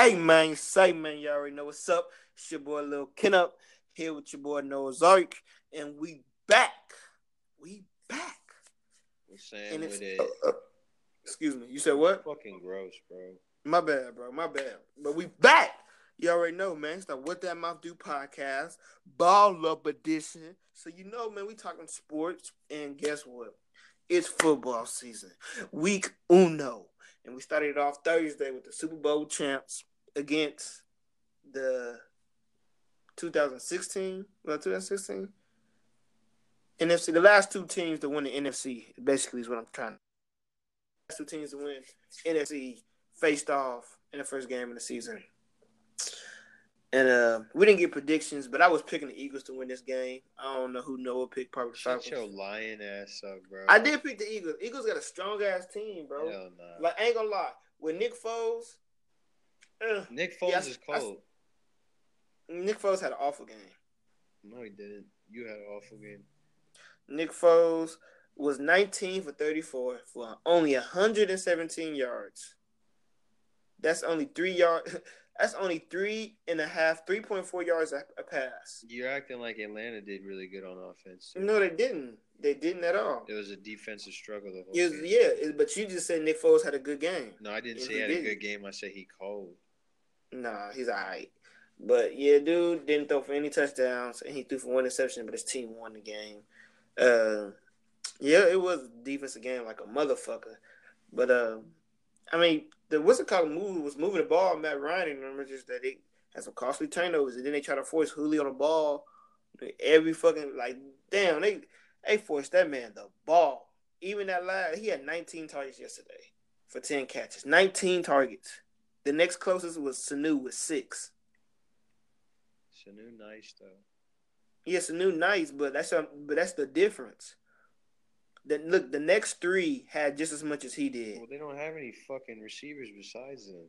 Hey man, say man, Y'all already know what's up. It's your boy Lil Kenup here with your boy Noah's Arc, and we back. We back. What's saying with it? uh, uh, excuse me. You said what? Fucking gross, bro. My bad, bro. My bad. But we back. You already know, man. It's the What That Mouth Do podcast, Ball Up Edition. So you know, man, we talking sports, and guess what? It's football season, week uno, and we started off Thursday with the Super Bowl champs against the 2016, well, 2016 NFC. The last two teams to win the NFC, basically, is what I'm trying. To last two teams to win NFC faced off in the first game of the season. And uh, we didn't get predictions, but I was picking the Eagles to win this game. I don't know who Noah picked, probably the Shut Falcons. your lying ass up, bro. I did pick the Eagles. Eagles got a strong ass team, bro. Hell nah. Like, I ain't gonna lie. With Nick Foles, uh, Nick Foles Yeah, I- is I- cold. Nick Foles had an awful game. no, he didn't. You had an awful game. Nick Foles was 19 for 34 for only 117 yards. That's only three yards. That's only three and a half, 3.4 yards a, a pass. You're acting like Atlanta did really good on offense. too. No, they didn't. They didn't at all. It was a defensive struggle the whole It was, game. yeah, it- but you just said Nick Foles had a good game. No, I didn't Yeah, say he had a didn't. good game. I said he cold. Nah, he's all right. But yeah, dude didn't throw for any touchdowns, and he threw for one interception, but his team won the game. Uh, yeah, it was defensive game like a motherfucker. But uh, I mean, the what's it called move was moving the ball. Matt Ryan, remember just that they had some costly turnovers, and then they try to force Julio on the ball. Every fucking like, damn, they they forced that man the ball. Even that last, he had 19 targets yesterday for 10 catches. 19 targets. The next closest was Sanu with six. Sanu nice though. Yes, Sanu nice, but that's a, but that's the difference. The look, the next three had just as much as he did. Well, they don't have any fucking receivers besides them.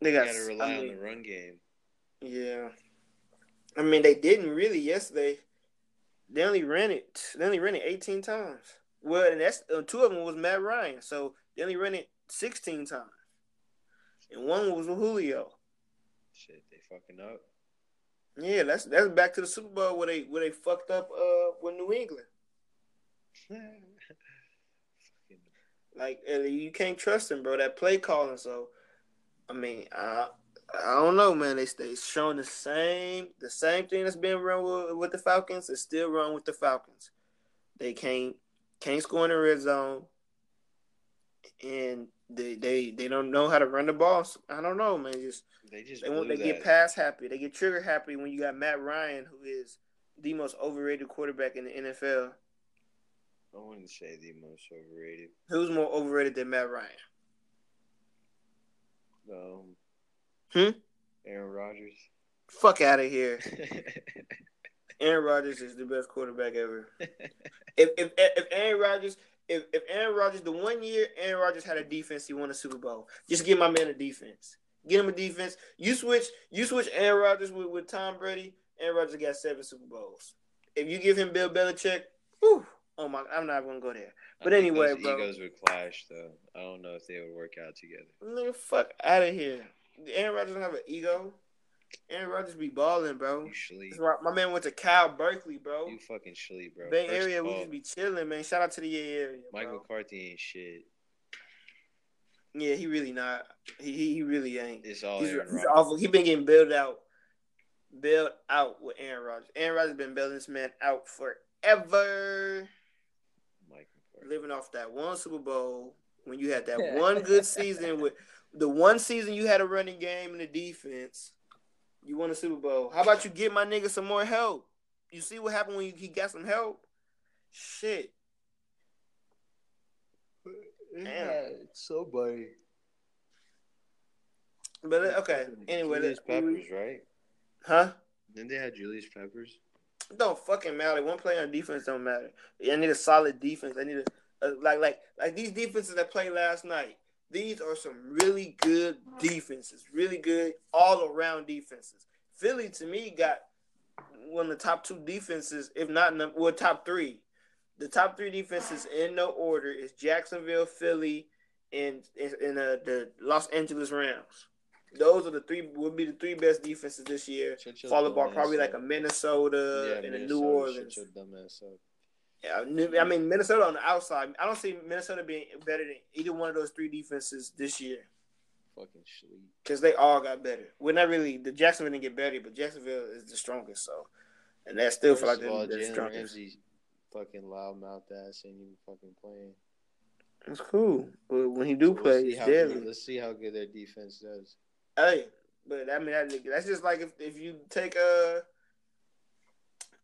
They got to rely I on the run game. Yeah, I mean they didn't really yesterday. They only ran it. They only ran it eighteen times. Well, and that's uh, two of them was Matt Ryan, so they only ran it sixteen times, and one was with Julio. Shit, they fucking up. Yeah, that's that's back to the Super Bowl where they where they fucked up uh with New England. Like you can't trust him, bro. That play calling. So, I mean, I I don't know, man. They they showing the same the same thing that's been run with, with the Falcons. Is still wrong with the Falcons. They can't can't score in the red zone, and they they they don't know how to run the ball. I don't know, man. Just they just they want they get pass happy. They get trigger happy when you got Matt Ryan, who is the most overrated quarterback in the NFL. I wouldn't say the most overrated. Who's more overrated than Matt Ryan? Um, Hmm? Aaron Rodgers. Fuck out of here. Aaron Rodgers is the best quarterback ever. If if if Aaron Rodgers if, if Aaron Rodgers the one year Aaron Rodgers had a defense, he won a Super Bowl. Just give my man a defense. Get him a defense. You switch you switch Aaron Rodgers with, with Tom Brady. Aaron Rodgers got seven Super Bowls. If you give him Bill Belichick, whew, oh my, I'm not gonna go there. But anyway, those bro. egos would clash though. I don't know if they would work out together. Nigga, fuck out of here. Aaron Rodgers don't have an ego. Aaron Rodgers be balling, bro. You sleep. That's My man went to Cal Berkeley, bro. You fucking sleep, bro. Bay First Area, we just be chilling, man. Shout out to the Bay Area. Mike bro. McCarthy ain't shit. Yeah, he really not. He he, he really ain't. It's all He's, Aaron he's Rodgers. awful. He been getting bailed out, bailed out with Aaron Rodgers. Aaron Rodgers been bailing this man out forever. Mike McCarthy. Living off that one Super Bowl when you had that one good season with the one season you had a running game and a defense. You won a Super Bowl. How about you get my nigga some more help? You see what happened when you, he got some help? Shit. Damn. somebody. But uh, okay. Anyway, Julius let- Peppers, right? huh? Didn't they have Julius Peppers? It don't fucking matter. One player on defense don't matter. I need a solid defense. I need a, a like like like these defenses that played last night. These are some really good defenses, really good all around defenses. Philly to me got one of the top two defenses, if not well top three. The top three defenses in no order is Jacksonville, Philly, and in uh, the Los Angeles Rams. Those are the three would be the three best defenses this year. Followed by probably like a Minnesota yeah, and Minnesota, a New Orleans. Yeah, I mean Minnesota on the outside. I don't see Minnesota being better than either one of those three defenses this year. Fucking sleep. Because they all got better. We're not really the Jacksonville didn't get better, but Jacksonville is the strongest. So, and that still feel like they're the strongest. Ramsey, fucking loudmouth ass ain't even fucking playing. It's cool, but when he do so play, we'll deadly. Let's see how good their defense does. Hey, but I mean that, that's just like if if you take a.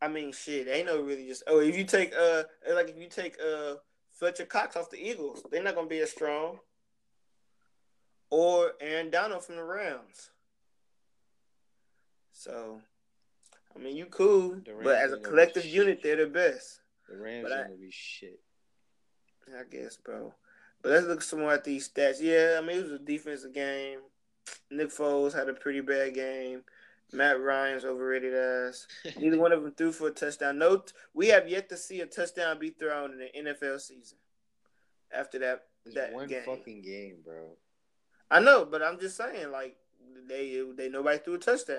I mean, shit, ain't no really just. Oh, if you take uh, like if you take uh Fletcher Cox off the Eagles, they're not gonna be as strong. Or Aaron Donald from the Rams. So, I mean, you cool, but as a collective unit, they're the best. The Rams are gonna be shit. I guess, bro. But let's look some more at these stats. Yeah, I mean, it was a defensive game. Nick Foles had a pretty bad game. Matt Ryan's overrated ass. Neither one of them threw for a touchdown. No, we have yet to see a touchdown be thrown in the NFL season. After that, it's that one game. fucking game, bro. I know, but I'm just saying, like they they nobody threw a touchdown.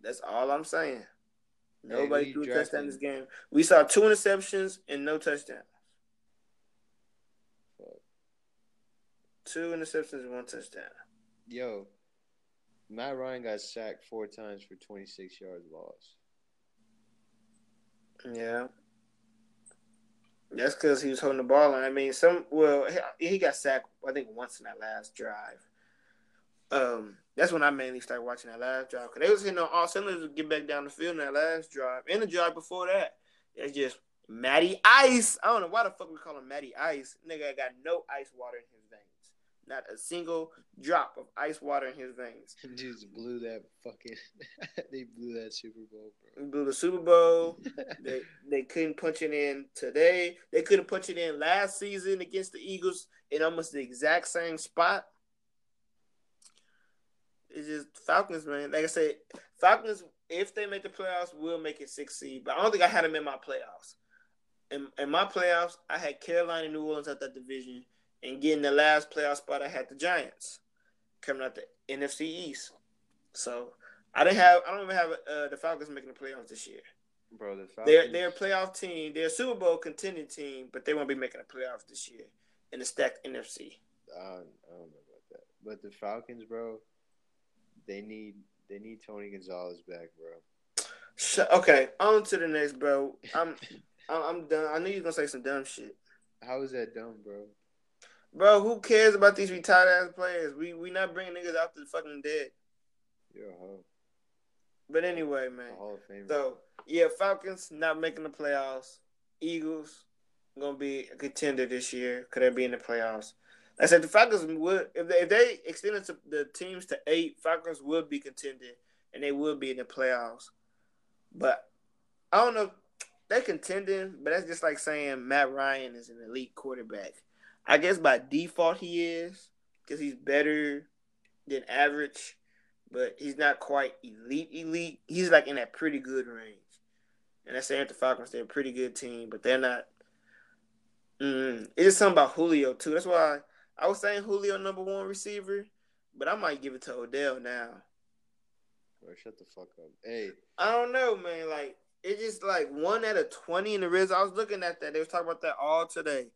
That's all I'm saying. Nobody hey, threw a touchdown in this game. We saw two interceptions and no touchdown. Two interceptions and one touchdown. Yo, Matt Ryan got sacked four times for 26 yards lost. Yeah. That's because he was holding the ball. I mean, some well, he got sacked. I think once in that last drive. Um, that's when I mainly started watching that last drive because they was hitting on all cylinders to get back down the field in that last drive and the drive before that. It's just Matty Ice. I don't know why the fuck we call him Matty Ice. Nigga got no ice water in his. Not a single drop of ice water in his veins. Dudes blew that fucking. they blew that Super Bowl, bro. They blew the Super Bowl. they they couldn't punch it in today. They couldn't punch it in last season against the Eagles in almost the exact same spot. It's just Falcons, man. Like I said, Falcons. If they make the playoffs, will make it six seed. But I don't think I had them in my playoffs. In, in my playoffs, I had Carolina New Orleans at that division and getting the last playoff spot, I had the Giants coming out the NFC East. So I didn't have. I don't even have uh, the Falcons making the playoffs this year. Bro, the Falcons. They're they're a playoff team. They're a Super Bowl contending team, but they won't be making the playoffs this year in the stacked NFC. I don't, I don't know about that, but the Falcons, bro, they need they need Tony Gonzalez back, bro. So, okay, on to the next, bro. I'm I'm done. I knew you were gonna say some dumb shit. How is that dumb, bro? Bro, who cares about these retired ass players? We we not bringing niggas out the fucking dead. Yeah? But anyway, man. Hall of Fame. So yeah, Falcons not making the playoffs. Eagles gonna be a contender this year. Could they be in the playoffs? I said the Falcons would if they, if they extended the teams to eight, Falcons would be contending and they would be in the playoffs. But I don't know. They're contending, but that's just like saying Matt Ryan is an elite quarterback. I guess by default he is because he's better than average, but he's not quite elite. Elite. He's like in that pretty good range. And I say at the Falcons, they're a pretty good team, but they're not. Mm, it's something about Julio too. That's why I was saying Julio number one receiver, but I might give it to Odell now. Bro, shut the fuck up. Hey, I don't know, man. Like it's just like one out of twenty in the red. I was looking at that. They was talking about that all today.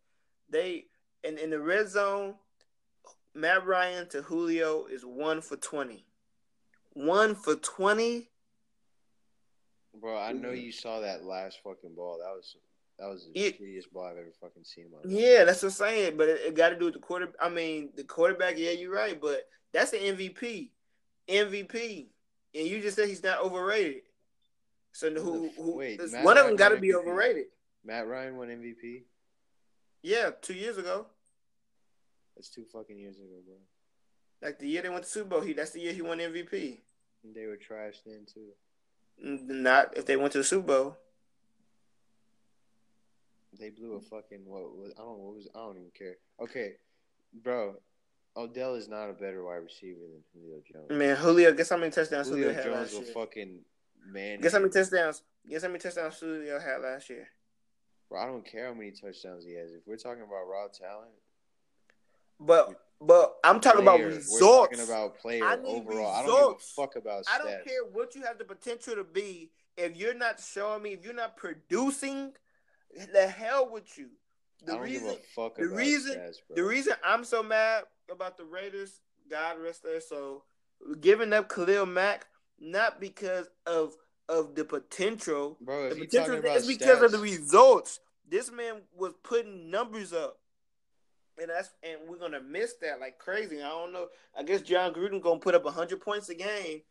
They and in the red zone, Matt Ryan to Julio is one for twenty. One for twenty. Bro, I know mm-hmm. you saw that last fucking ball. That was that was the it, shittiest ball I've ever fucking seen. In my life. Yeah, that's what I'm saying. But it, it got to do with the quarter. I mean, the quarterback. Yeah, you're right. But that's an MVP. MVP, and you just said he's not overrated. So who? who Wait, one of them got to be overrated. Matt Ryan won MVP. Yeah, two years ago. That's two fucking years ago, bro. Like the year they went to Super Bowl, he that's the year he won MVP. And they were trash then too. Not if they went to the Super Bowl. They blew a fucking what was I don't know what was I don't even care. Okay, bro. Odell is not a better wide receiver than Julio Jones. Man, Julio, guess how many touchdowns Julio, had? Julio Jones will fucking man. Guess how many touchdowns? Guess how many touchdowns Julio had last year? Bro, I don't care how many touchdowns he has. If we're talking about raw talent, But but I'm talking Player. about We're talking about player I overall. I don't give a fuck about stats. I don't care what you have the potential to be. If you're not showing me, if you're not producing, the hell with you. The I don't reason give a fuck the about reason- stats, bro. the reason I'm so mad about the Raiders, God rest their soul, giving up Khalil Mack, not because of of the potential. bro, The potential is because of the results. This man was putting numbers up. And that's and we're gonna miss that like crazy. I don't know. I guess Jon Gruden gonna put up hundred points a game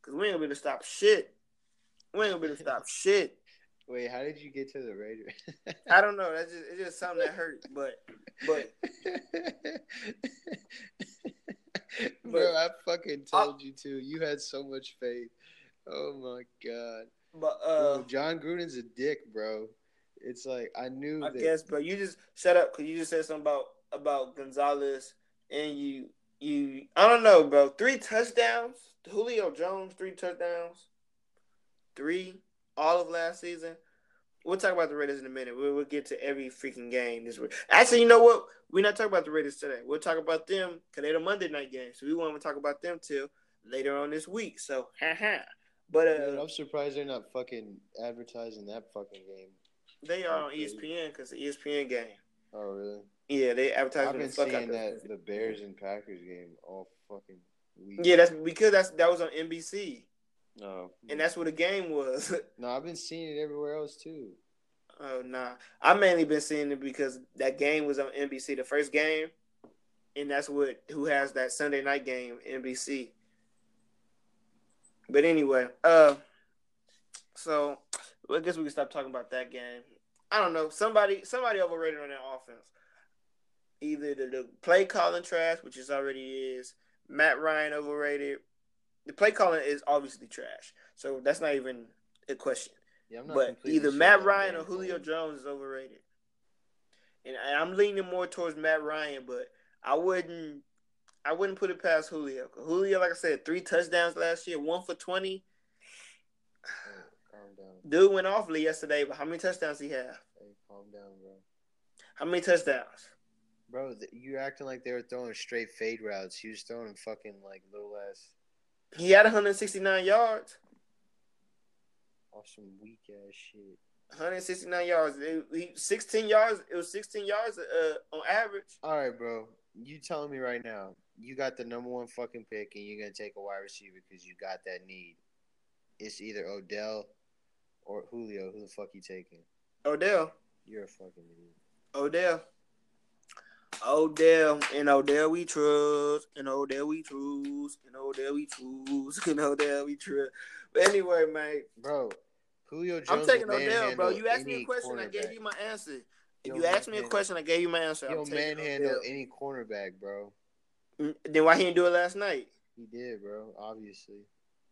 because we ain't gonna be able to stop shit. We ain't gonna be able to stop shit. Wait, how did you get to the Raiders? I don't know. That's just it's just something that hurt. But but bro, I fucking told you to. You had so much faith. Oh my god, but uh, bro, Jon Gruden's a dick, bro. It's like I knew I that. guess, bro. You just shut up because you just said something about about Gonzalez and you you. I don't know, bro. Three touchdowns. Julio Jones, three touchdowns. Three all of last season. We'll talk about the Raiders in a minute. We'll, we'll get to every freaking game this week. Actually, you know what? We're not talking about the Raiders today. We'll talk about them because they're the Monday night game. So we won't even talk about them till later on this week. So, haha. But Dude, uh, I'm surprised they're not fucking advertising that fucking game. they are on ESPN because the ESPN game. Oh really? Yeah, they advertise I've the been fuck out seeing that the Bears and Packers game all fucking week. Yeah, that's because that's that was on NBC, no, and that's where the game was. no. I've been seeing it everywhere else too. oh nah, I mainly been seeing it because that game was on NBC, the first game, and that's what who has that Sunday night game NBC. But anyway, uh, so I guess we can stop talking about that game. I don't know. Somebody somebody overrated on that offense. Either the, the play calling trash, which is already is. Matt Ryan overrated. The play calling is obviously trash. So that's not even a question. Yeah, I'm not But either sure Matt Ryan or Julio. Jones is overrated. And I'm leaning more towards Matt Ryan, but I wouldn't I wouldn't put it past Julio. Julio, like I said, three touchdowns last year, one for twenty. Calm down. Dude went off yesterday, but how many touchdowns he have? Hey, calm down, bro. How many touchdowns? Bro, th- you acting like they were throwing straight fade routes. He was throwing fucking like little ass He had 169 yards. off some weak ass shit. 169 yards. It- he, 16 yards. It was 16 yards uh, on average. All right, bro. You telling me right now you got the number one fucking pick and you're gonna take a wide receiver because you got that need. It's either Odell or Julio. Who the fuck you taking? Odell. You're a fucking idiot. Odell. Odell and Odell we trust and Odell we trust and Odell we trust and Odell we trust. But anyway, mate, Bro, Julio Jones. I'm taking Odell, bro. You asked me a question, I gave you my answer. If you asked me a question, I gave you my answer. Taking manhandle Odell. any cornerback, bro. Mm, Then why he didn't do it last night? He did, bro. Obviously.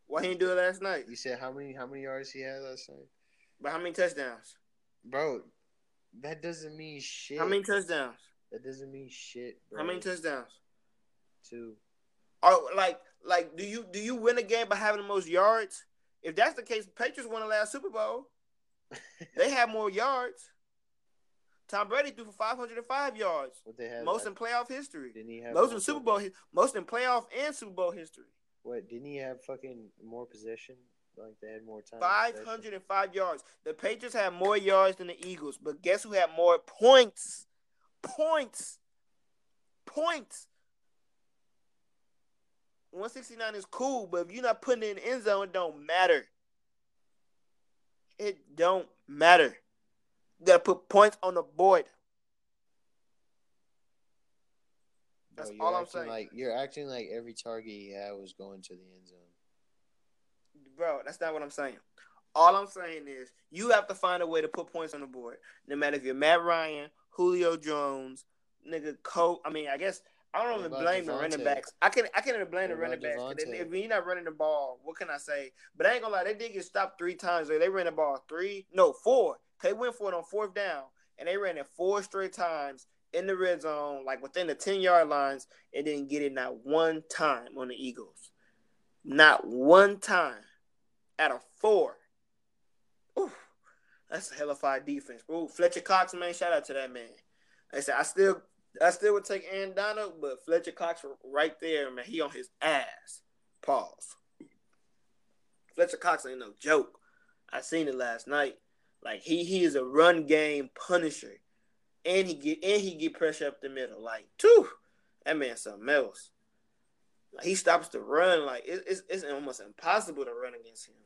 Why he didn't do it last night? You said how many how many yards he had last night, But how many touchdowns? bro? That doesn't mean shit. How many touchdowns? That doesn't mean shit, bro. How many touchdowns? Two. Oh, like, like, do you do you win a game by having the most yards? If that's the case, Patriots won the last Super Bowl. They had more yards. Tom Brady threw for 505 yards, What they had? most in playoff history, Didn't he have most in Super Bowl, most in playoff and Super Bowl history. What didn't he have? Fucking more possession. Like they had more time. possession? 505 yards. The Patriots had more yards than the Eagles, but guess who had more points? Points. Points. 169 is cool, but if you're not putting it in the end zone, it don't matter. It don't matter. Gotta put points on the board. That's you're all I'm saying. Like you're acting like every target he had was going to the end zone. Bro, that's not what I'm saying. All I'm saying is you have to find a way to put points on the board. No matter if you're Matt Ryan, Julio Jones, nigga Coach. I mean, I guess I don't even blame the running backs. I can I can't even blame the running backs. If you're not running the ball, what can I say? But I ain't gonna lie, they did get stopped three times. They ran the ball three, no four. They went for it on fourth down, and they ran it four straight times in the red zone, like within the ten yard lines, and didn't get it not one time on the Eagles. Not one time out of four. Oof, that's a hellified defense. Ooh, Fletcher Cox, man, shout out to that man. I said I still I still would take Aaron Donald, but Fletcher Cox right there, man. He on his ass. Pause. Fletcher Cox ain't no joke. I seen it last night. Like he he is a run game punisher, and he get and he get pressure up the middle. Like, two, that man something else. Like, he stops the run. Like it, it's it's almost impossible to run against him.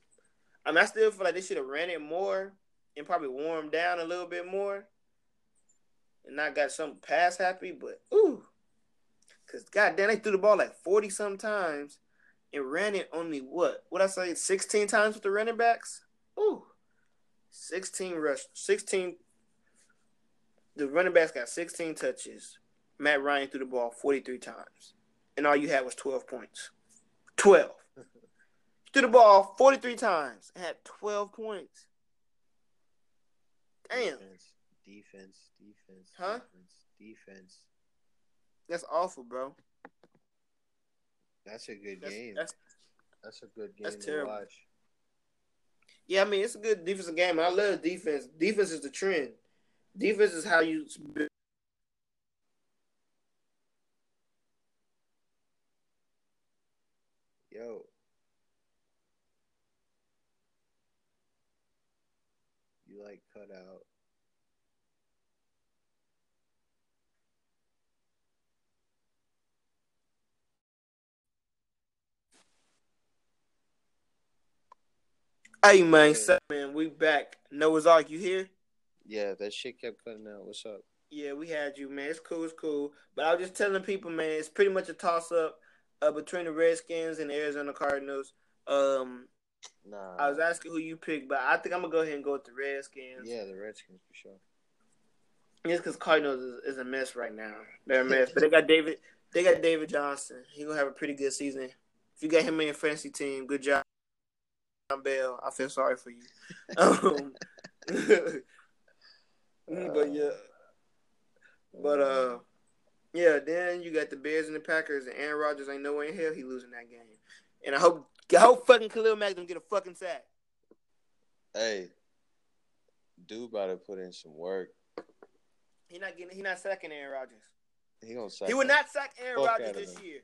I mean, I still feel like they should have ran it more and probably warmed down a little bit more, and not got some pass happy. But ooh, cause goddamn, they threw the ball like forty sometimes and ran it only what? What I say, sixteen times with the running backs. Ooh, sixteen rush, sixteen. The running backs got sixteen touches. Matt Ryan threw the ball forty three times, and all you had was twelve points. Twelve. threw the ball forty three times and had twelve points. Damn. Defense, defense, defense, Huh? defense, defense. That's awful, bro. That's a good That's, game. that's That's a good game that's to terrible. watch. Yeah, I mean it's a good defensive game. I love defense. Defense is the trend. Defense is how you. Yo. You like cut out. Hey man, man, we back. Noah's Arc, you here? Yeah, that shit kept cutting out. What's up? Yeah, we had you, man. It's cool, it's cool. But I was just telling people, man, it's pretty much a toss up uh, between the Redskins and the Arizona Cardinals. Um, Nah. I was asking who you picked, but I think I'm gonna go ahead and go with the Redskins. yeah, the Redskins for sure. Just because Cardinals is, is a mess right now. They're a mess, but they got David. They got David Johnson. He gonna have a pretty good season. If you got him in your fantasy team, good job, Bell. I feel sorry for you. Um, but yeah, but uh, yeah. Then you got the Bears and the Packers, and Aaron Rodgers ain't no way in hell he losing that game. And I hope, I hope fucking Khalil Mack don't get a fucking sack. Hey, dude, about to put in some work. He not getting. He not sacking Aaron Rodgers. He gonna sack. He will not sack Aaron Rodgers this year.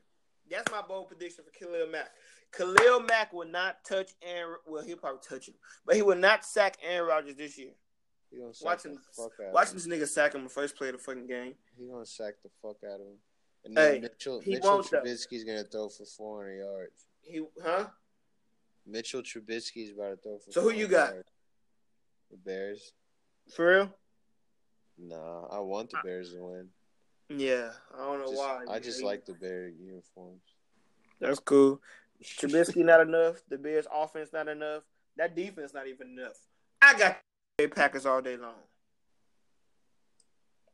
That's my bold prediction for Khalil Mack. Khalil Mack will not touch Aaron. Well, he'll probably touch him, but he will not sack Aaron Rodgers this year. He gonna sack Watching, the fuck out watching of him. this nigga sack him the first play of the fucking game. He gonna sack the fuck out of him. And Hey, then Mitchell he Mitchell won't, though. Trubisky's gonna throw for 400 yards. He, huh? Mitchell Trubisky's about to throw for. So who you got? yards. The Bears. For real? Nah, I want the uh, Bears to win. Yeah, I don't know Just- why. I just like the Bear uniforms. That's cool. Trubisky not enough. The Bears offense not enough. That defense not even enough. I got the Packers all day long.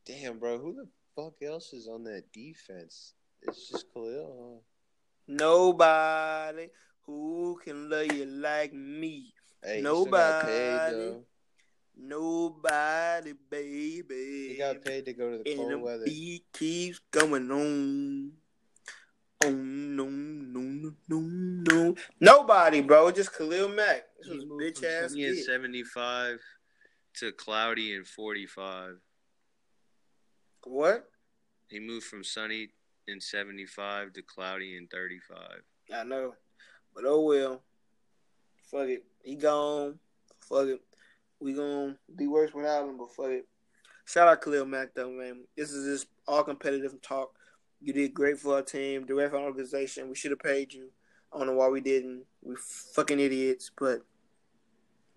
Damn, bro, who the fuck else is on that defense? It's just Khalil. Nobody who can love you like me. Huh? Hey, he still got paid Nobody. Though. Nobody, baby. He got paid to go to the And cold the weather. beat keeps going on. Oh no, no, no, no, no. Nobody, bro. Just Khalil Mack. This was bitch ass sunny and 75 to cloudy and 45. What? He moved from sunny and 75 to cloudy and 35. I know. But oh well. Fuck it. He gone. Fuck it. We gonna be worse without him, but fuck it. Shout out Khalil Mack though, man. This is just all competitive talk. You did great for our team, the ref organization. We should have paid you. I don't know why we didn't. We fucking idiots. But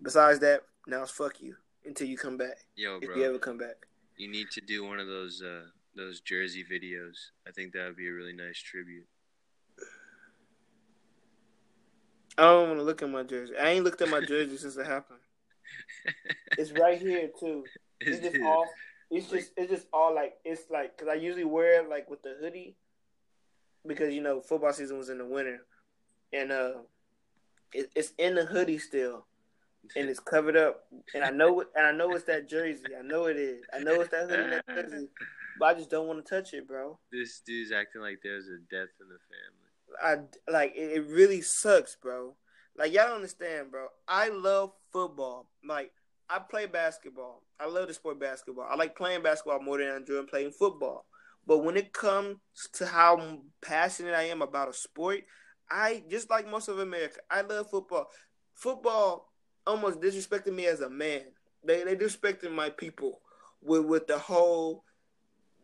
besides that, now it's fuck you until you come back. Yo, bro. If you ever come back. you need to do one of those uh, those jersey videos. I think that would be a really nice tribute. I don't want to look at my jersey. I ain't looked at my jersey since it happened. It's right here too. It's just all. It's just it's just all like it's like because I usually wear it like with the hoodie because you know football season was in the winter. And uh it, it's in the hoodie still. And it's covered up. And I know it and I know it's that jersey. I know it is. I know it's that hoodie that jersey. But I just don't want to touch it bro. This dude's acting like there's a death in the family. I like it, it really sucks bro like y'all don't understand bro I love football like I play basketball. I love the sport basketball. I like playing basketball more than I enjoy playing football. But when it comes to how passionate I am about a sport, I just like most of America. I love football. Football almost disrespected me as a man. They they disrespected my people with with the whole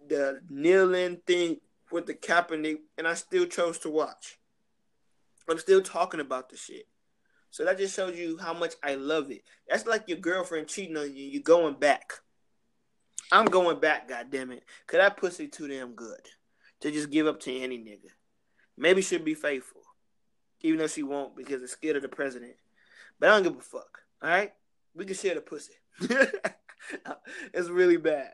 the kneeling thing with the Kaepernick, and I still chose to watch. I'm still talking about the shit. So that just shows you how much I love it. That's like your girlfriend cheating on you. You going back. I'm going back, damn it. Cause that pussy too damn good to just give up to any nigga. Maybe she'll be faithful, even though she won't because it's scared of the president. But I don't give a fuck. All right, we can share the pussy. it's really bad.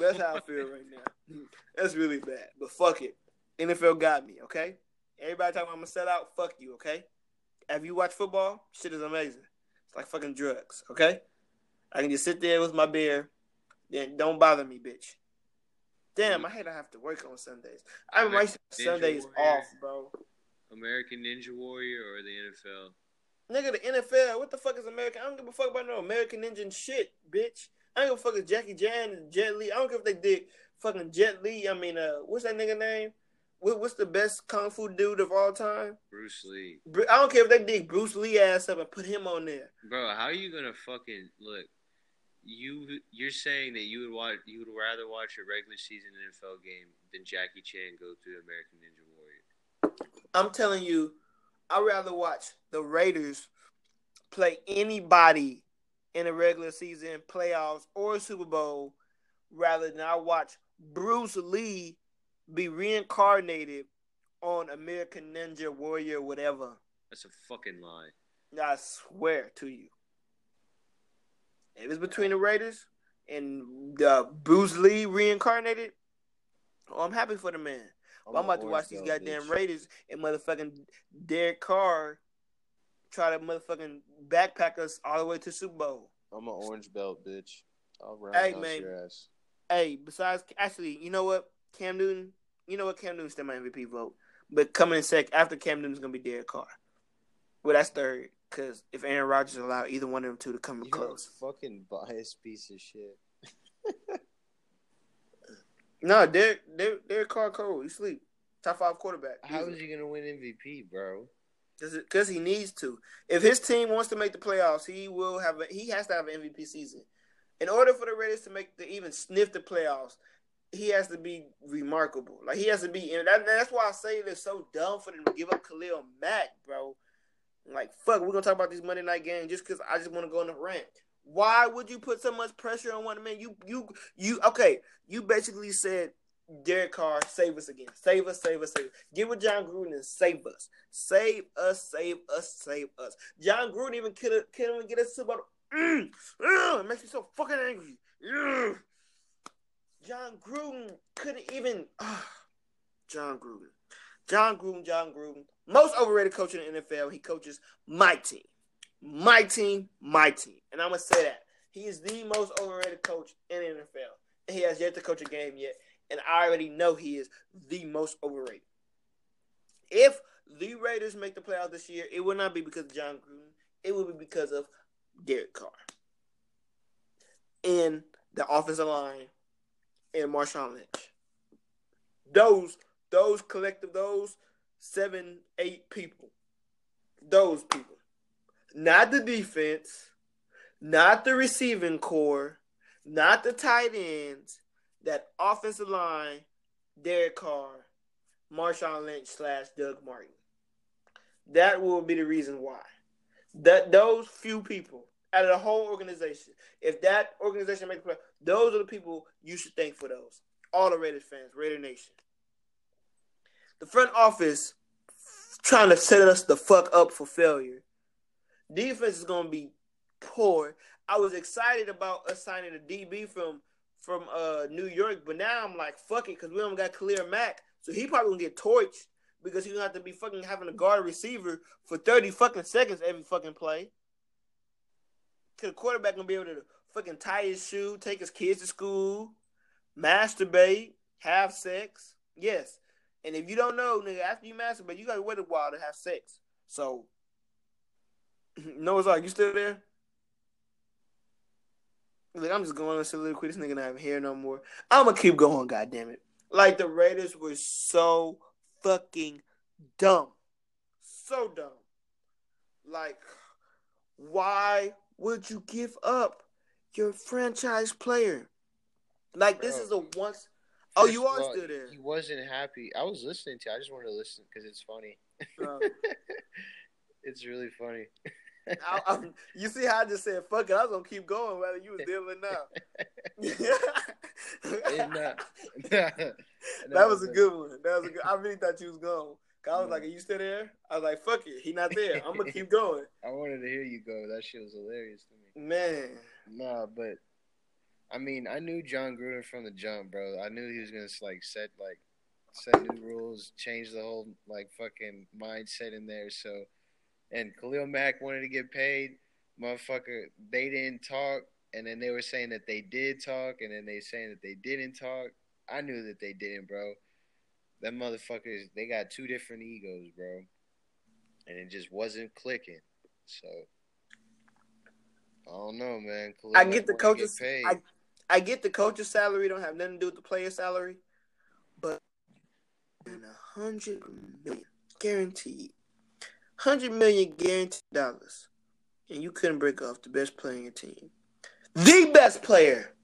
That's how I feel right now. That's really bad. But fuck it. NFL got me, okay? Everybody talking about I'm gonna sell out, fuck you, okay? Have you watched football? Shit is amazing. It's like fucking drugs, okay? I can just sit there with my beer, then don't bother me, bitch. Damn, I hate I have to work on Sundays. I my Sundays Warrior, off, bro. American Ninja Warrior or the NFL? Nigga, the NFL. What the fuck is American? I don't give a fuck about no American Ninja shit, bitch. I don't give a fuck if Jackie Chan and Jet Li. I don't care if they did fucking Jet Li. I mean, uh, what's that nigga name? What, what's the best kung fu dude of all time? Bruce Lee. I don't care if they dig Bruce Lee ass up and put him on there. Bro, how are you gonna fucking look? You you're saying that you would watch you would rather watch a regular season NFL game than Jackie Chan go to American Ninja Warrior. I'm telling you, I'd rather watch the Raiders play anybody in a regular season, playoffs, or Super Bowl rather than I watch Bruce Lee be reincarnated on American Ninja Warrior, whatever. That's a fucking lie. I swear to you. If it's between the Raiders and uh, Bruce Lee reincarnated, oh, I'm happy for the man. I'm, I'm about to watch these goddamn bitch. Raiders and motherfucking Derek Carr try to motherfucking backpack us all the way to Super Bowl. I'm an orange belt, bitch. I'll round hey, man. your ass. Hey, besides, actually, you know what? Cam Newton, you know what? Cam Newton's still my MVP vote. But coming in sec after Cam Newton's going to be Derek Carr. Well, that's third. Because if Aaron Rodgers allowed either one of them two to come you close. fucking biased piece of shit. no, Derek, Derek, Derek Carr Cole, he sleep. Top five quarterback. How is he gonna win MVP, bro? Because he needs to. If his team wants to make the playoffs, he will have. A, he has to have an MVP season. In order for the Raiders to make the even sniff the playoffs, he has to be remarkable. Like he has to be. And that, that's why I say it's so dumb for them to give up Khalil Mack, bro. Like fuck, we're gonna talk about these Monday night games just because I just want to go on the rant. Why would you put so much pressure on one man? You you you okay? You basically said Derek Carr, save us again. Save us, save us, save us. Get with Jon Gruden and save us. Save us, save us, save us. Jon Gruden even can't, can't even get us to about. Mm, it makes me so fucking angry. Mm. Jon Gruden couldn't even. Uh, Jon Gruden. Jon Gruden, Jon Gruden. Most overrated coach in the NFL. He coaches my team. My team, my team. And I'm going to say that. He is the most overrated coach in the NFL. He has yet to coach a game yet. And I already know he is the most overrated. If the Raiders make the playoffs this year, it will not be because of Jon Gruden. It will be because of Derek Carr. And the offensive line and Marshawn Lynch. Those, those collective, those seven, eight people. Those people. Not the defense, not the receiving core, not the tight ends, that offensive line, Derek Carr, Marshawn Lynch slash Doug Martin. That will be the reason why. That those few people out of the whole organization, if that organization makes play, those are the people you should thank for those. All the Raiders fans, Raider Nation. The front office trying to set us the fuck up for failure. Defense is gonna be poor. I was excited about us signing a DB from from uh New York, but now I'm like, fuck it, because we don't got Khalil Mack. So he probably gonna get torched because he's gonna have to be fucking having a guard receiver for 30 fucking seconds every fucking play. The quarterback gonna be able to fucking tie his shoe, take his kids to school, masturbate, have sex. Yes. And if you don't know, nigga, after you masturbate, you gotta wait a while to have sex. So Noah's like, you still there? Like, I'm just going on soliloquy. This nigga not here no more. I'm gonna keep going. God damn it. Like the Raiders were so fucking dumb. So dumb. Like, why would you give up your franchise player? Like this is a once. Oh, you are all, still there. He wasn't happy. I was listening to. I just wanted to listen because it's funny. It's really funny. I, you see how I just said fuck it. I was gonna keep going whether you was dealing And, now. uh, that was a good one. That was a good. I really thought you was gone. I was like, "Are you still there?" I was like, "Fuck it, he not there. I'm gonna keep going." I wanted to hear you go. That shit was hilarious to me. Man, Nah, but I mean, I knew Jon Gruden from the jump, bro. I knew he was gonna like set like set new rules, change the whole like fucking mindset in there. So, and Khalil Mack wanted to get paid, motherfucker. They didn't talk, and then they were saying that they did talk, and then they saying that they didn't talk. I knew that they didn't, bro. Them motherfuckers, they got two different egos, bro, and it just wasn't clicking. So. I don't know, man. Khalil I get the coach's. paid. I, I get the coach's salary. Don't have nothing to do with the player's salary, but a hundred million guaranteed, hundred million guaranteed dollars, and you couldn't break off the best player in your team, the best player.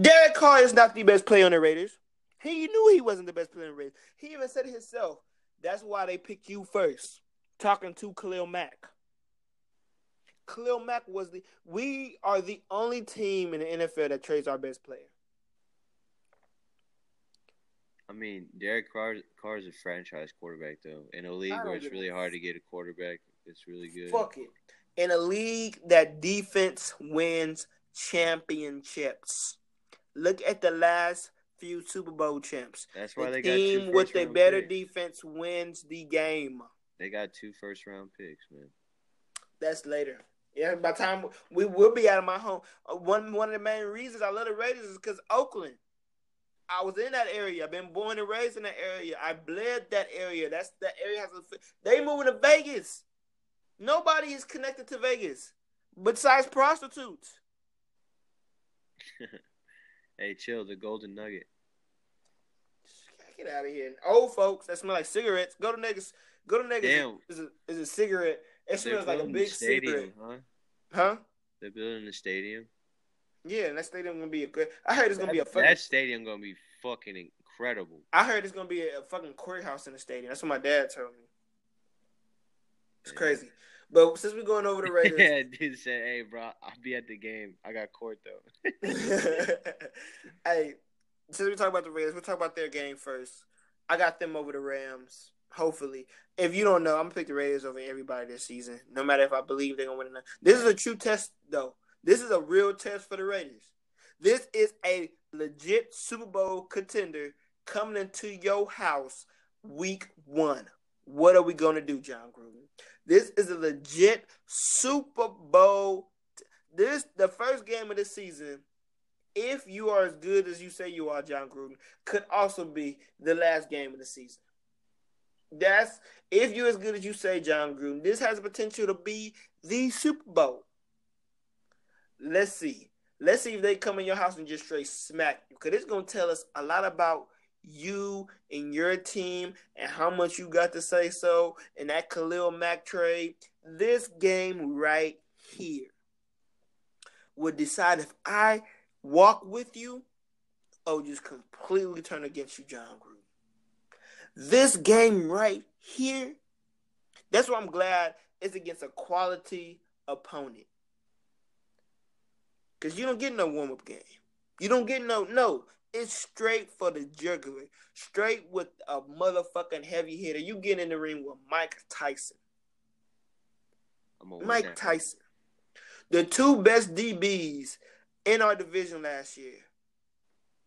Derek Carr is not the best player on the Raiders. He knew he wasn't the best player in the race. He even said it himself. That's why they picked you first. Talking to Khalil Mack. Khalil Mack was the. We are the only team in the NFL that trades our best player. I mean, Derek Carr Carr is a franchise quarterback though. In a league where it's really f- hard to get a quarterback, it's really good. Fuck it. In a league that defense wins championships. Look at the last few Super Bowl champs. That's why The they got two team with a better picks. defense wins the game. They got two first round picks, man. That's later. Yeah, by the time we will be out of my home. Uh, One one of the main reasons I love the Raiders is because Oakland. I was in that area. I've been born and raised in that area. I bled that area. That's that area has a. They moving to Vegas. Nobody is connected to Vegas besides prostitutes. Hey, chill. The Golden Nugget. Get out of here. Old folks that smell like cigarettes. Go to niggas. Go to niggas. Damn. Is a, is a cigarette. It smells like a big stadium, cigarette. huh? Huh? They're building the stadium. Yeah, and that stadium gonna be a good. I heard it's gonna be a That, fucking. that stadium gonna be fucking incredible. I heard it's gonna be a, fucking courthouse in the stadium. That's what my dad told me. It's Yeah. crazy. But since we're going over the Raiders, yeah, dude said, "Hey, bro, I'll be at the game. I got court though." hey, since we talk about the Raiders, we'll talk about their game first. I got them over the Rams. Hopefully, if you don't know, I'm gonna pick the Raiders over everybody this season. No matter if I believe they're gonna win or not. This is a true test, though. This is a real test for the Raiders. This is a legit Super Bowl contender coming into your house week one. What are we gonna do, Jon Gruden? This is a legit Super Bowl. This the first game of the season. If you are as good as you say you are, Jon Gruden, could also be the last game of the season. That's if you're as good as you say, Jon Gruden. This has the potential to be the Super Bowl. Let's see. Let's see if they come in your house and just straight smack you. Because it's going to tell us a lot about you and your team and how much you got to say so in that Khalil Mack trade. This game right here would decide if I walk with you oh, or just completely turn against you, Jon Gruden. This game right here, that's why I'm glad it's against a quality opponent. Because you don't get no warm up game. You don't get no, no. It's straight for the jugular. Straight with a motherfucking heavy hitter. You get in the ring with Mike Tyson. I'm Mike. Tyson. The two best DBs in our division last year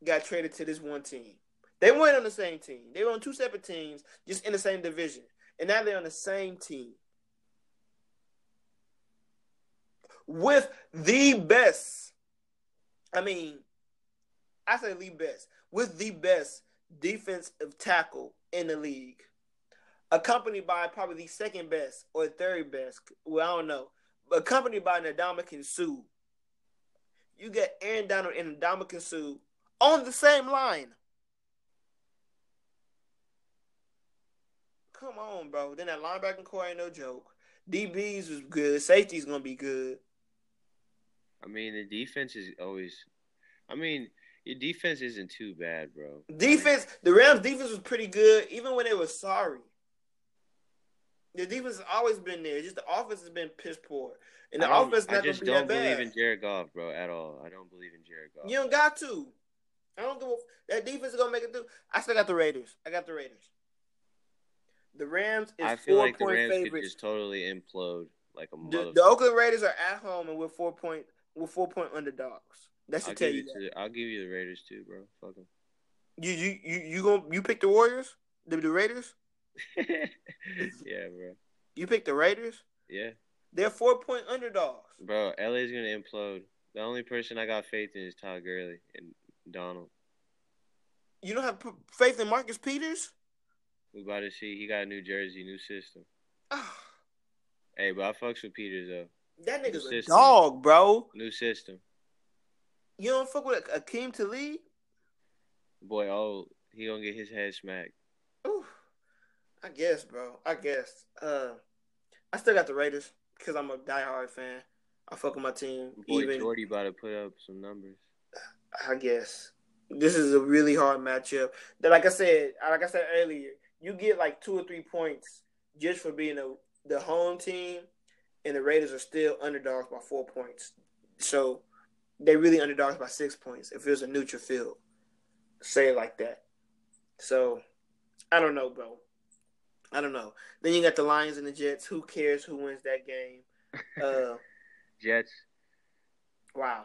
got traded to this one team. They weren't on the same team. They were on two separate teams, just in the same division. And now they're on the same team. With the best, I mean, I say the best, with the best defensive tackle in the league, accompanied by probably the second best or third best. Well, I don't know, accompanied by Ndamukong Suh you get Aaron Donald and Ndamukong Suh on the same line. Come on, bro. Then that linebacking core ain't no joke. DBs was good. Safety's gonna be good. I mean, the defense is always. I mean, your defense isn't too bad, bro. Defense. The Rams' defense was pretty good, even when they were sorry. The defense has always been there. Just the offense has been piss poor and the offense I just be don't that believe bad. in Jared Goff, bro, at all. I don't believe in Jared Goff. You don't got to. I don't give a, that defense is gonna make it through. I still got the Raiders. I got the Raiders. The Rams is I feel four like the point Rams favorites. just totally implode like a The, the Oakland Raiders are at home and we're four point we're four point underdogs. That should I'll tell you you to the, I'll give you the Raiders too, bro. Fuck them. You you you you going you pick the Warriors? The, the Raiders? yeah, bro. You pick the Raiders? Yeah, They're four point underdogs. bro. LA's gonna implode. The only person I got faith in is Todd Gurley and Donald. You don't have faith in Marcus Peters? We about to see. He got a new jersey, new system. Ah, Hey, but I fucks with Peters though. that nigga's a dog, bro. New system. You don't fuck with Aqib Talib? Boy, oh, he gonna get his head smacked. Ooh, I guess, bro. I guess. Uh, I still got the Raiders because I'm a diehard fan. I fuck with my team. Boy, even Jordy about to put up some numbers. I guess this is a really hard matchup. That, like I said, like I said earlier, you get like two or three points just for being a the home team, and the Raiders are still underdogs by four points. So they really underdogs by six points if it was a neutral field. Say it like that. So I don't know, bro. I don't know. Then you got the Lions and the Jets. Who cares who wins that game? Uh, Jets. wow.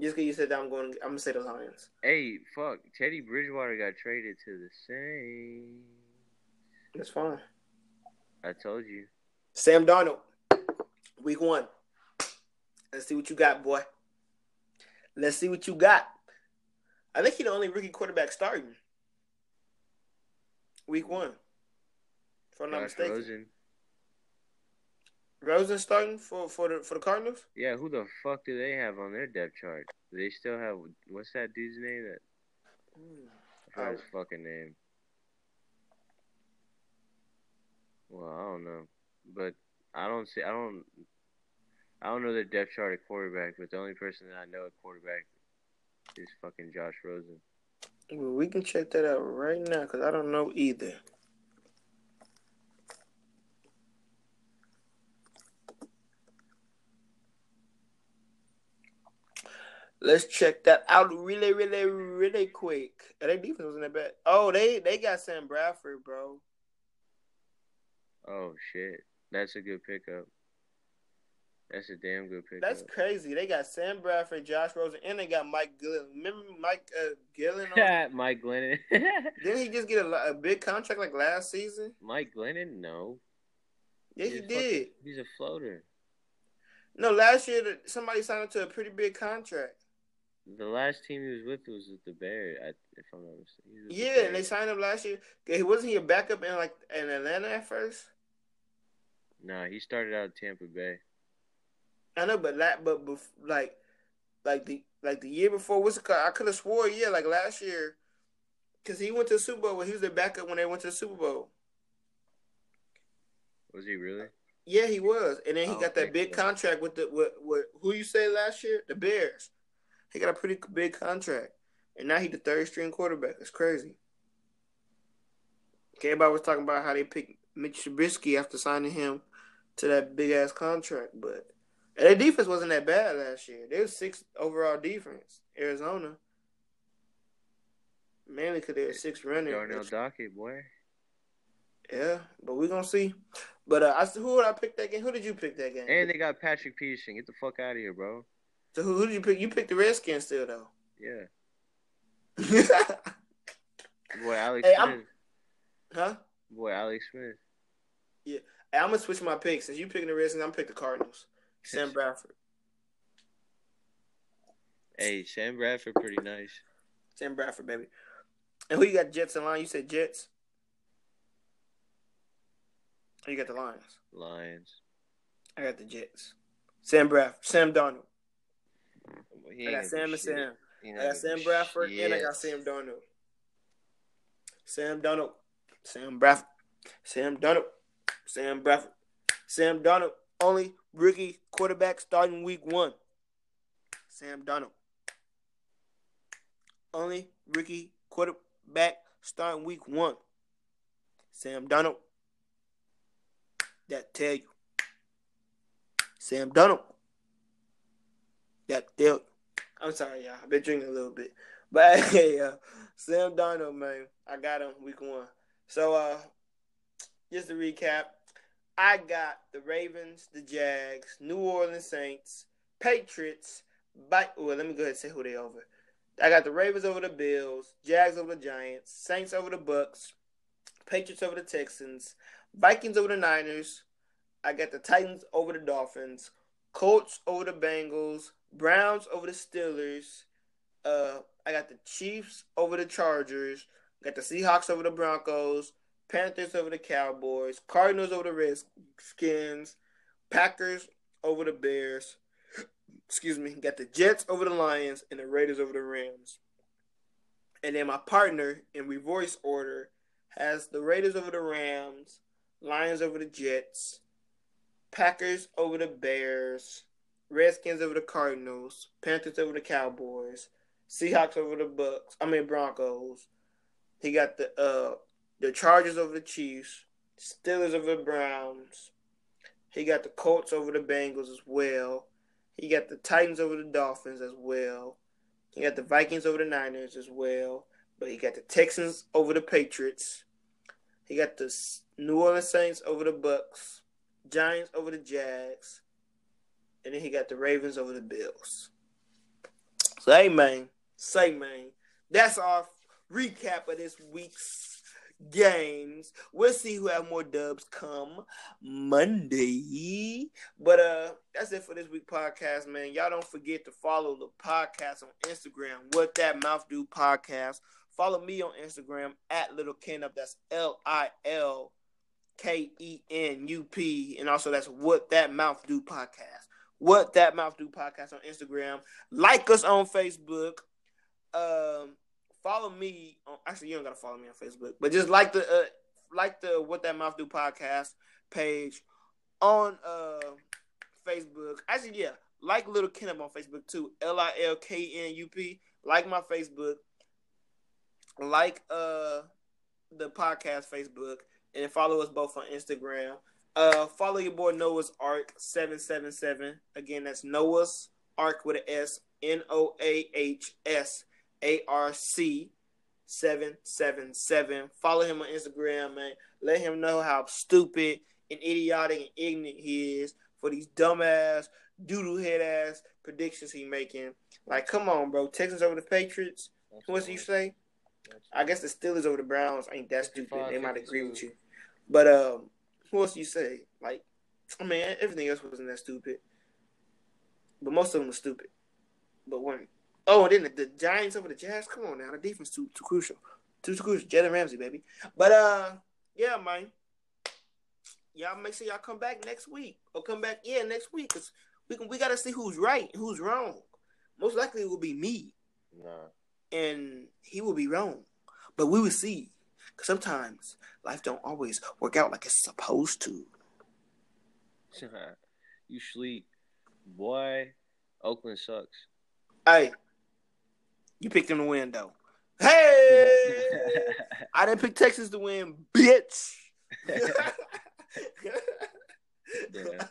Just because you said that, I'm going. I'm gonna say the Lions. Hey, fuck. Teddy Bridgewater got traded to the Saints. That's fine. I told you. Sam Darnold, week one. Let's see what you got, boy. Let's see what you got. I think he's the only rookie quarterback starting. Week one. I'm not mistaken. Rosen. Rosen starting for, for the for the Cardinals? Yeah, who the fuck do they have on their depth chart? Do they still have what's that dude's name? That hmm. I his fucking name. Well, I don't know, but I don't see. I don't. I don't know their depth chart at quarterback, but the only person that I know at quarterback is fucking Josh Rosen. Well, we can check that out right now because I don't know either. Let's check that out really, really, really quick. And their defense wasn't that bad. Oh, they they got Sam Bradford, bro. Oh shit, that's a good pickup. That's a damn good pickup. That's crazy. They got Sam Bradford, Josh Rosen, and they got Mike Gillen. Remember Mike uh, Gillen? On, Mike Glennon. didn't he just get a, a big contract like last season? Mike Glennon? No. Yeah, He's he a fucking- did. He's a floater. No, last year somebody signed him to a pretty big contract. The last team he was with was with the Bears, if I'm not mistaken. He with the Yeah, and they signed him last year. Okay, wasn't he a backup in like in Atlanta at first? Nah, he started out at Tampa Bay. I know, but that, but bef- like, like the like the year before, what's it called? I could have swore, yeah, like last year, because he went to the Super Bowl. He was the backup when they went to the Super Bowl. Was he really? Yeah, he was, and then he oh, got that big so. contract with the with, with who you say last year, the Bears. He got a pretty big contract, and now he the third string quarterback. It's crazy. Okay, everybody was talking about how they picked Mitch Trubisky after signing him to that big ass contract, but and their defense wasn't that bad last year. They was sixth overall defense. Arizona, mainly because they were six running. Darnell Dockett, boy. Yeah, but we're gonna see. But uh, I who would I pick that game? Who did you pick that game? And they got Patrick Peterson. Get the fuck out of here, bro. So who, who did you pick? You picked the Redskins still though. Yeah. Boy, Alex Hey, Smith. I'm- huh? Boy, Alex Smith. Hey, I'm gonna switch my picks. Since you picking the Redskins, I'm gonna pick the Cardinals. Sam Bradford. Hey, Sam Bradford, pretty nice. Sam Bradford, baby. And who you got? Jets in line? You said Jets. Or you got the Lions? Lions. I got the Jets. Sam Bradford. Sam Darnold. He I got Sam and shit. Sam. I got Sam Bradford and I got. Sam Darnold. Sam Darnold. Sam Bradford. Sam Darnold, Sam Bradford, Sam Darnold, only rookie quarterback starting week one. Sam Darnold, only rookie quarterback starting week one. Sam Darnold, that tell you. Sam Darnold, that tell you. I'm sorry, y'all. I've been drinking a little bit. But hey, uh, Sam Darnold, man, I got him week one. So, uh, just to recap, I got the Ravens, the Jags, New Orleans Saints, Patriots. By, well, let me go ahead and say who they over. I got the Ravens over the Bills, Jags over the Giants, Saints over the Bucks, Patriots over the Texans, Vikings over the Niners. I got the Titans over the Dolphins, Colts over the Bengals, Browns over the Steelers. Uh, I got the Chiefs over the Chargers. Got the Seahawks over the Broncos. Panthers over the Cowboys. Cardinals over the Redskins. Packers over the Bears. Excuse me. Got the Jets over the Lions and the Raiders over the Rams. And then my partner in reverse order has the Raiders over the Rams, Lions over the Jets, Packers over the Bears, Redskins over the Cardinals, Panthers over the Cowboys, Seahawks over the Bucks. I mean Broncos. He got the uh the Chargers over the Chiefs, Steelers over the Browns. He got the Colts over the Bengals as well. He got the Titans over the Dolphins as well. He got the Vikings over the Niners as well. But he got the Texans over the Patriots. He got the New Orleans Saints over the Bucks. Giants over the Jags. And then he got the Ravens over the Bills. So hey man, say man. That's our recap of this week's games. We'll see who have more dubs come Monday. But uh that's it for this week podcast, man. Y'all don't forget to follow the podcast on Instagram. What that mouth do podcast. Follow me on Instagram at Little Kenup. That's L I L K E N U P. And also that's What That Mouth Do podcast. What That Mouth Do podcast on Instagram. Like us on Facebook. Um, follow me on actually you don't gotta follow me on Facebook, but just like the uh, like the What That Mouth Do podcast page on uh Facebook. Actually, yeah, like Little Kenup on Facebook too. L I L K N U P. Like my Facebook. Like uh the podcast Facebook and follow us both on Instagram. Uh, follow your boy Noah's Arc seven seven seven. Again, that's Noah's Arc with an S. N O A H S A R C seven seven seven. Follow him on Instagram, man. Let him know how stupid and idiotic and ignorant he is for these dumbass, doodle head ass predictions he making. Like, come on, bro. Texans over the Patriots. What's he say? I guess the Steelers over the Browns ain't that stupid. They might agree with you. But um, who else you say? Like, I mean, everything else wasn't that stupid. But most of them were stupid. But one, oh, and then the, the Giants over the Jags. Come on now, the defense too too crucial, too, too crucial. Jalen Ramsey, baby. But uh, yeah, man. Y'all make sure y'all come back next week or come back yeah next week because we can we gotta see who's right and who's wrong. Most likely it will be me. Nah. And he will be wrong. But we will see. Sometimes life don't always work out like it's supposed to. you sleep, boy. Oakland sucks. Hey, you picked them to win though. Hey, I didn't pick Texas to win, bitch. Yeah.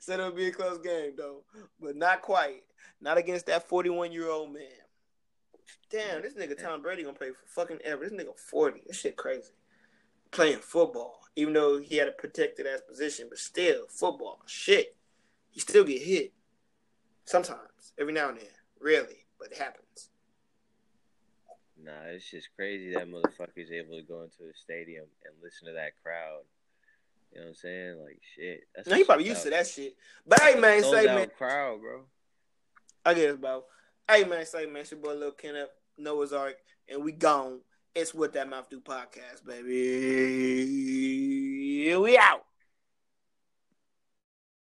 Said it'll be a close game though, but not quite. Not against that forty-one-year-old man. Damn, this nigga Tom Brady gonna play for fucking ever. This nigga forty. This shit crazy. Playing football, even though he had a protected ass position, but still football. Shit, he still get hit. Sometimes, every now and then, rarely, but it happens. Nah, it's just crazy that motherfucker's able to go into a stadium and listen to that crowd. You know what I'm saying? Like shit. That's No, he probably used to that shit. But hey, man, say man, crowd, bro. I guess, bro. Hey, man, say man, it's your boy Lil Kenup, Noah's Arc, and we gone. It's what that mouth do podcast, baby. We out.